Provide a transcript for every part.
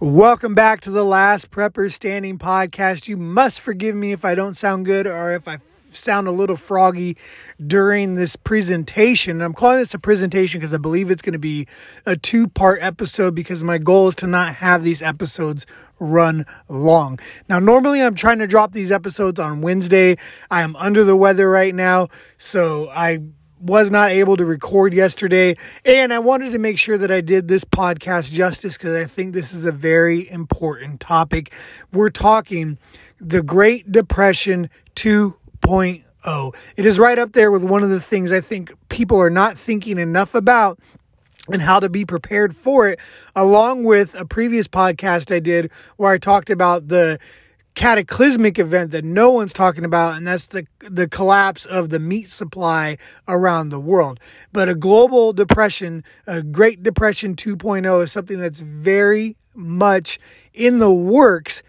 Welcome back to the Last Prepper Standing podcast. You must forgive me if I don't sound good or if I sound a little froggy during this presentation. I'm calling this a presentation because I believe it's going to be a two part episode because my goal is to not have these episodes run long. Now, normally I'm trying to drop these episodes on Wednesday. I am under the weather right now, so I was not able to record yesterday. And I wanted to make sure that I did this podcast justice because I think this is a very important topic. We're talking the Great Depression 2.0. It is right up there with one of the things I think people are not thinking enough about and how to be prepared for it, along with a previous podcast I did where I talked about the cataclysmic event that no one's talking about, and that's the the collapse of the meat supply around the world. But a global depression, a Great Depression 2.0, is something that's very much in the works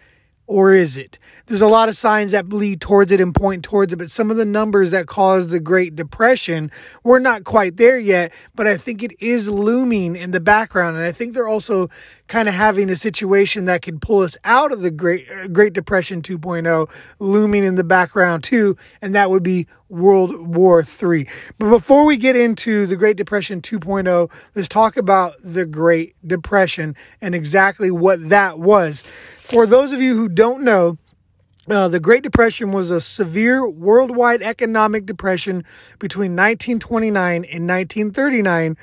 or is it? There's a lot of signs that lead towards it and point towards it, but some of the numbers that caused the Great Depression, we're not quite there yet, but I think it is looming in the background. And I think they're also kind of having a situation that could pull us out of the Great, uh, Great Depression 2.0 looming in the background too, and that would be World War III. But before we get into the Great Depression 2.0, let's talk about the Great Depression and exactly what that was. For those of you who don't know, uh, the Great Depression was a severe worldwide economic depression between 1929 and 1939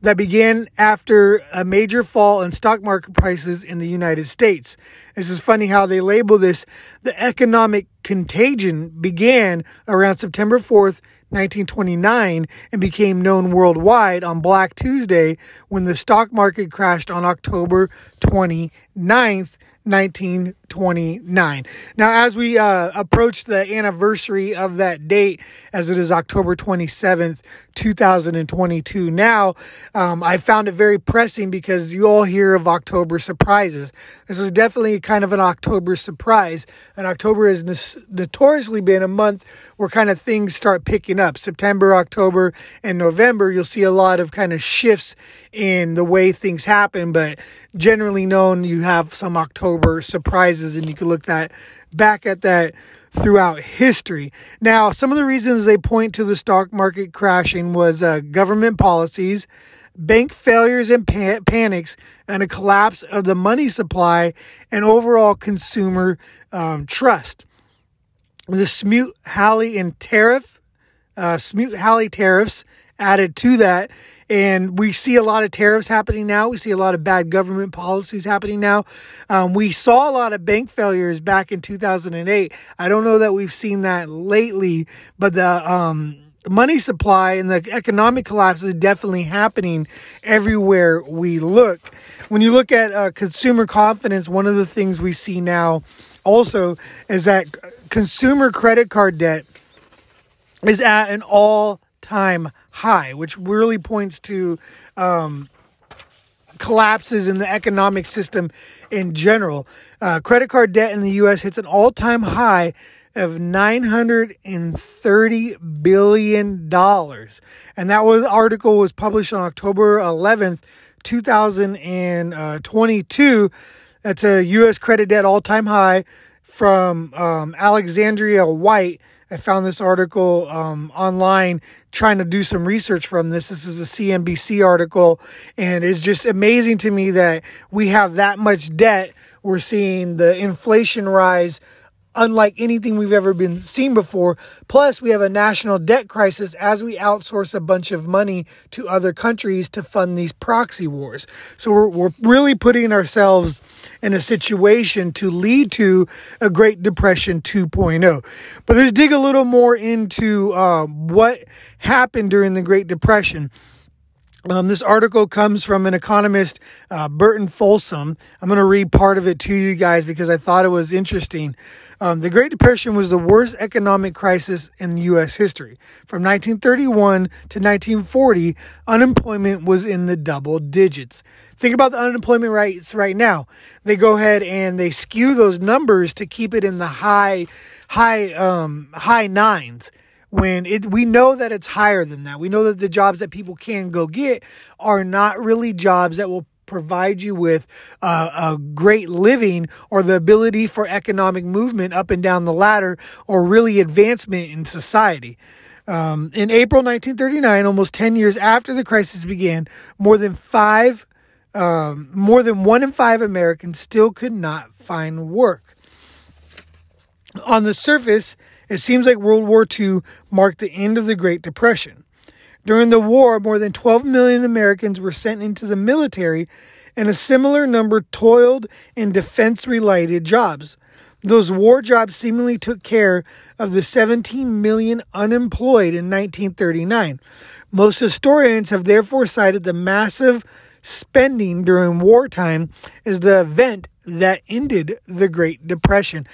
that began after a major fall in stock market prices in the United States. This is funny how they label this. The economic contagion began around September 4th, 1929, and became known worldwide on Black Tuesday when the stock market crashed on October 29th, 19 1929. Now, as we uh, approach the anniversary of that date, as it is October 27th, 2022, now um, I found it very pressing because you all hear of October surprises. This is definitely kind of an October surprise, and October has notoriously been a month where kind of things start picking up. September, October, and November, you'll see a lot of kind of shifts in the way things happen, but generally known, you have some October surprises, and you can look that back at that throughout history. Now, some of the reasons they point to the stock market crashing was uh, government policies, bank failures and pan- panics, and a collapse of the money supply and overall consumer um, trust. The Smoot-Hawley and tariff, uh, Smoot-Hawley tariffs added to that and we see a lot of tariffs happening now. We see a lot of bad government policies happening now. Um, we saw a lot of bank failures back in 2008. I don't know that we've seen that lately, but the um, money supply and the economic collapse is definitely happening everywhere we look. When you look at uh, consumer confidence, one of the things we see now also is that consumer credit card debt is at an all time high, which really points to um, collapses in the economic system in general. Uh, credit card debt in the U.S. hits an all time high of $930 billion. And that was article was published on October 11th, 2022. That's a U.S. credit debt all time high from um, Alexandria White I found this article um, online trying to do some research from this. This is a CNBC article, and it's just amazing to me that we have that much debt. We're seeing the inflation rise unlike anything we've ever been seen before. Plus, we have a national debt crisis as we outsource a bunch of money to other countries to fund these proxy wars. So we're, we're really putting ourselves in a situation to lead to a Great Depression 2.0. But let's dig a little more into uh, what happened during the Great Depression. Um, this article comes from an economist, uh, Burton Folsom. I'm going to read part of it to you guys because I thought it was interesting. Um, the Great Depression was the worst economic crisis in U.S. history. From 1931 to 1940, unemployment was in the double digits. Think about the unemployment rates right now. They go ahead and they skew those numbers to keep it in the high, high, um, high nines when it we know that it's higher than that. We know that the jobs that people can go get are not really jobs that will provide you with uh, a great living or the ability for economic movement up and down the ladder or really advancement in society. Um, in April 1939, almost 10 years after the crisis began, more than five, um, more than one in five Americans still could not find work. On the surface, it seems like World War II marked the end of the Great Depression. During the war, more than 12 million Americans were sent into the military, and a similar number toiled in defense related jobs. Those war jobs seemingly took care of the 17 million unemployed in 1939. Most historians have therefore cited the massive spending during wartime as the event that ended the Great Depression.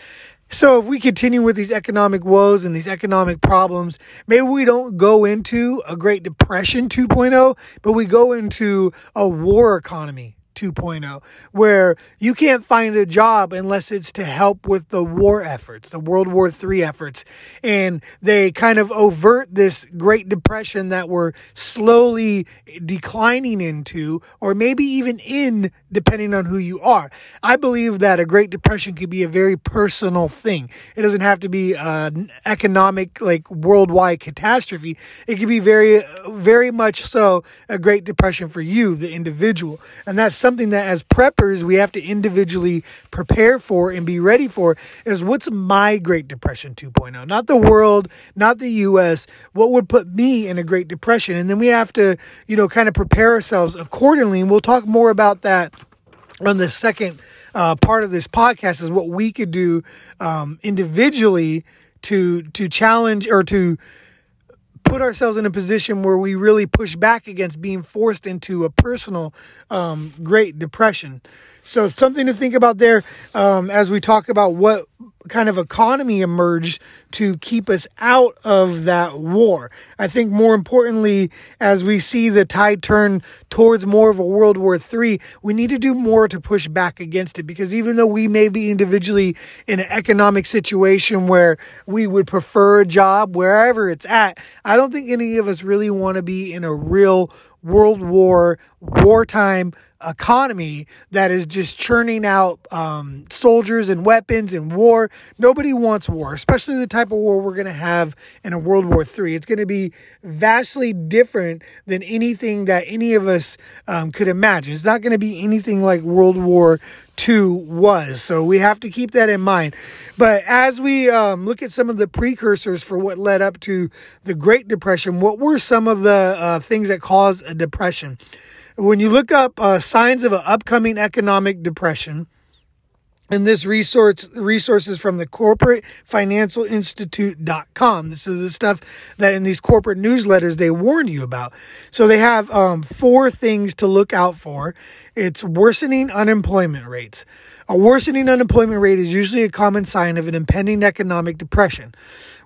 So if we continue with these economic woes and these economic problems, maybe we don't go into a Great Depression 2.0, but we go into a war economy 2.0, where you can't find a job unless it's to help with the war efforts, the World War III efforts. And they kind of overt this Great Depression that we're slowly declining into, or maybe even in, depending on who you are. I believe that a Great Depression could be a very personal thing. It doesn't have to be an economic, like worldwide catastrophe. It could be very, very much so a Great Depression for you, the individual. And that's something that as preppers we have to individually prepare for and be ready for is what's my Great Depression 2.0? Not the world, not the US. What would put me in a Great Depression? And then we have to, you know, kind of prepare ourselves accordingly. And we'll talk more about that on the second uh, part of this podcast is what we could do um, individually to to challenge or to put ourselves in a position where we really push back against being forced into a personal um, Great Depression. So, something to think about there um, as we talk about what kind of economy emerged to keep us out of that war. I think more importantly, as we see the tide turn towards more of a World War III, we need to do more to push back against it because even though we may be individually in an economic situation where we would prefer a job wherever it's at, I don't think any of us really want to be in a real World War, wartime economy that is just churning out um, soldiers and weapons and war. Nobody wants war, especially the type of war we're going to have in a World War III. It's going to be vastly different than anything that any of us um, could imagine. It's not going to be anything like World War II was. So we have to keep that in mind. But as we um, look at some of the precursors for what led up to the Great Depression, what were some of the uh, things that caused a depression? When you look up uh, signs of an upcoming economic depression, and this resource resources from the corporate financial institute.com this is the stuff that in these corporate newsletters they warn you about. So they have um, four things to look out for. It's worsening unemployment rates. A worsening unemployment rate is usually a common sign of an impending economic depression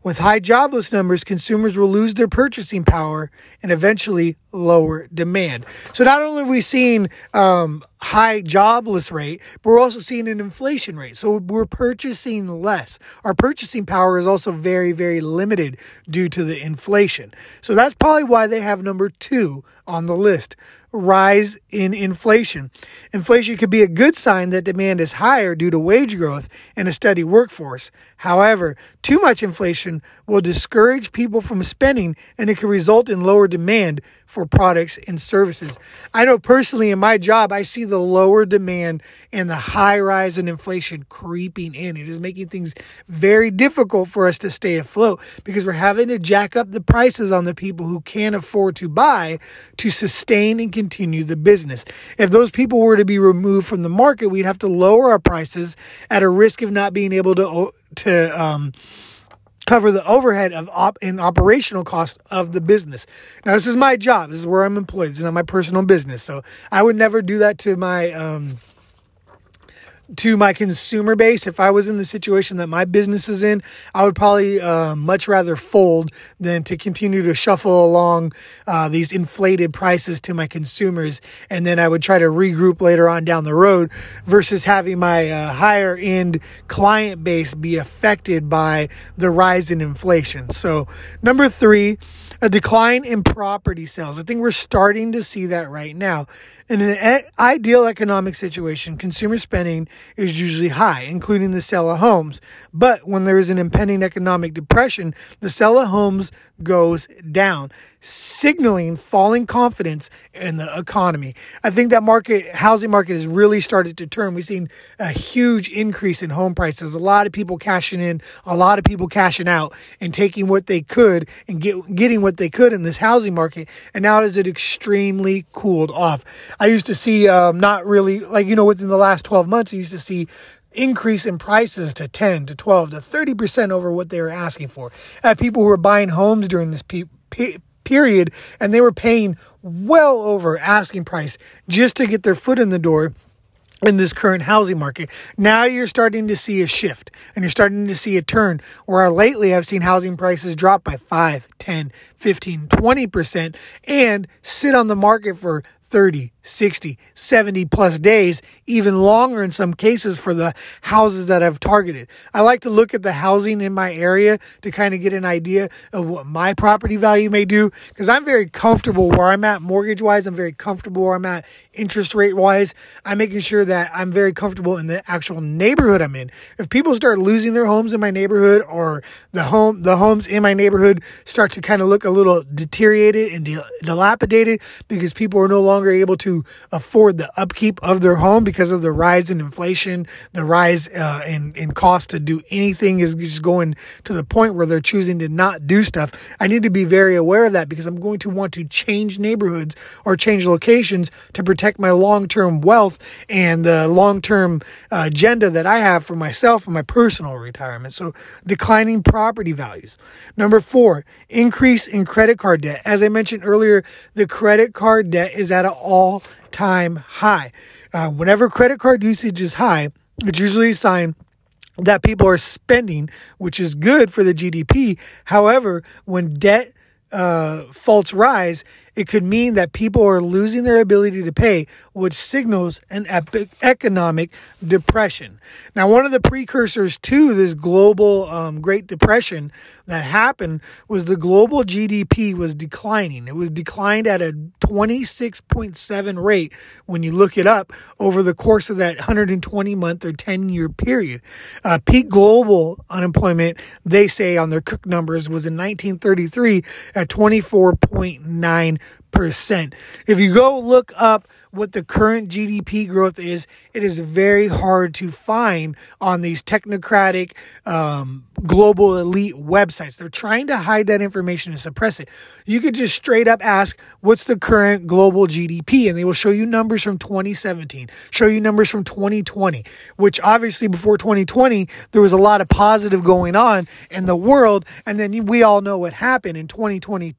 with high jobless numbers, consumers will lose their purchasing power and eventually lower demand. So not only are we seeing um, high jobless rate, but we're also seeing an inflation rate. So we're purchasing less. Our purchasing power is also very, very limited due to the inflation. So that's probably why they have number two on the list rise in inflation. Inflation could be a good sign that demand is higher due to wage growth and a steady workforce. However, too much inflation will discourage people from spending and it can result in lower demand for products and services. I know personally in my job, I see the lower demand and the high rise in inflation creeping in. It is making things very difficult for us to stay afloat because we're having to jack up the prices on the people who can't afford to buy to sustain and continue the business. If those people were to be removed from the market, we'd have to lower our prices at a risk of not being able to to um, cover the overhead of op and operational costs of the business. Now, this is my job. This is where I'm employed. This is not my personal business. So I would never do that to my um, to my consumer base, if I was in the situation that my business is in, I would probably uh, much rather fold than to continue to shuffle along uh, these inflated prices to my consumers. And then I would try to regroup later on down the road versus having my uh, higher end client base be affected by the rise in inflation. So, number three, a decline in property sales. I think we're starting to see that right now. In an ideal economic situation, consumer spending is usually high, including the sale of homes. But when there is an impending economic depression, the sale of homes goes down, signaling falling confidence in the economy. I think that market, housing market has really started to turn. We've seen a huge increase in home prices. A lot of people cashing in, a lot of people cashing out and taking what they could and get, getting what they could in this housing market. And now it is extremely cooled off. I used to see, um, not really, like, you know, within the last 12 months, I used to see increase in prices to 10 to 12 to 30% over what they were asking for. I had people who were buying homes during this pe- period and they were paying well over asking price just to get their foot in the door in this current housing market. Now you're starting to see a shift and you're starting to see a turn where lately I've seen housing prices drop by 5, 10, 15, 20% and sit on the market for 30, 60, 70 plus days, even longer in some cases for the houses that I've targeted. I like to look at the housing in my area to kind of get an idea of what my property value may do because I'm very comfortable where I'm at mortgage wise. I'm very comfortable where I'm at interest rate wise. I'm making sure that I'm very comfortable in the actual neighborhood I'm in. If people start losing their homes in my neighborhood or the home, the homes in my neighborhood start to kind of look a little deteriorated and dilapidated because people are no longer able to afford the upkeep of their home because of the rise in inflation, the rise uh, in, in cost to do anything is just going to the point where they're choosing to not do stuff. I need to be very aware of that because I'm going to want to change neighborhoods or change locations to protect my long term wealth and the long term uh, agenda that I have for myself and my personal retirement. So, declining property values. Number four, increase in credit card debt. As I mentioned earlier, the credit card debt is at an all time high. Uh, whenever credit card usage is high, it's usually a sign that people are spending, which is good for the GDP. However, when debt uh, faults rise, it could mean that people are losing their ability to pay, which signals an epic economic depression. Now, one of the precursors to this global um, Great Depression that happened was the global GDP was declining. It was declined at a 26.7 rate when you look it up over the course of that 120 month or 10 year period. Uh, peak global unemployment, they say on their Cook numbers, was in 1933 at 24.9 percent. If you go look up what the current GDP growth is, it is very hard to find on these technocratic um, global elite websites. They're trying to hide that information and suppress it. You could just straight up ask, what's the current global GDP? And they will show you numbers from 2017, show you numbers from 2020, which obviously before 2020, there was a lot of positive going on in the world. And then we all know what happened in 2020.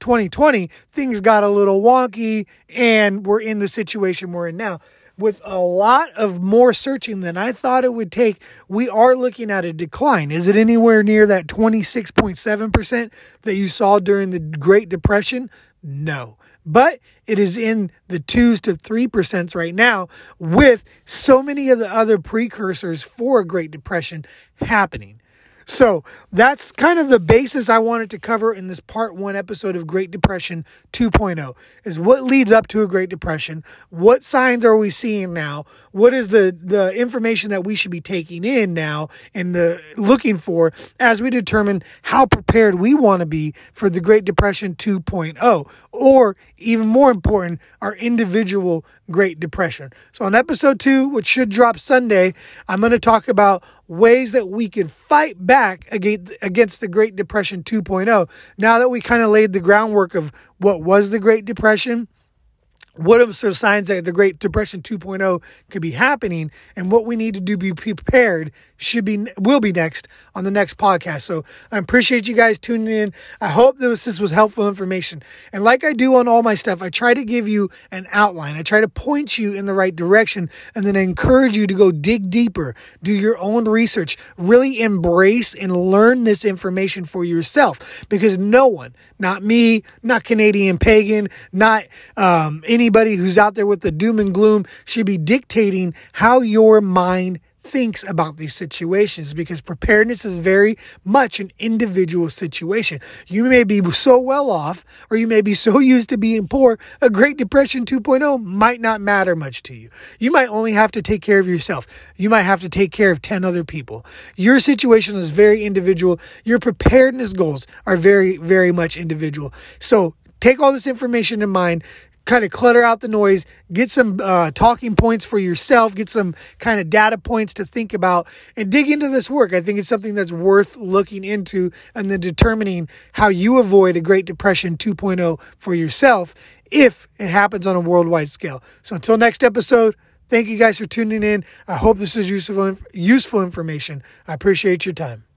2020, things got a little wonky and we're in the situation we're in now. With a lot of more searching than I thought it would take, we are looking at a decline. Is it anywhere near that 26.7% that you saw during the Great Depression? No. But it is in the twos to three percent right now, with so many of the other precursors for a Great Depression happening. So that's kind of the basis I wanted to cover in this part one episode of Great Depression 2.0 is what leads up to a Great Depression. What signs are we seeing now? What is the, the information that we should be taking in now and the looking for as we determine how prepared we want to be for the Great Depression 2.0 or even more important, our individual Great Depression. So on episode two, which should drop Sunday, I'm going to talk about ways that we can fight back against, against the Great Depression 2.0. Now that we kind of laid the groundwork of what was the Great Depression what are some signs that the Great Depression 2.0 could be happening and what we need to do be prepared should be will be next on the next podcast. So I appreciate you guys tuning in. I hope this this was helpful information. And like I do on all my stuff, I try to give you an outline. I try to point you in the right direction and then I encourage you to go dig deeper, do your own research, really embrace and learn this information for yourself because no one, not me, not Canadian pagan, not um, any anybody who's out there with the doom and gloom should be dictating how your mind thinks about these situations because preparedness is very much an individual situation. You may be so well off or you may be so used to being poor, a Great Depression 2.0 might not matter much to you. You might only have to take care of yourself. You might have to take care of 10 other people. Your situation is very individual. Your preparedness goals are very, very much individual. So take all this information in mind kind of clutter out the noise, get some uh, talking points for yourself, get some kind of data points to think about, and dig into this work. I think it's something that's worth looking into and then determining how you avoid a Great Depression 2.0 for yourself if it happens on a worldwide scale. So until next episode, thank you guys for tuning in. I hope this is useful useful information. I appreciate your time.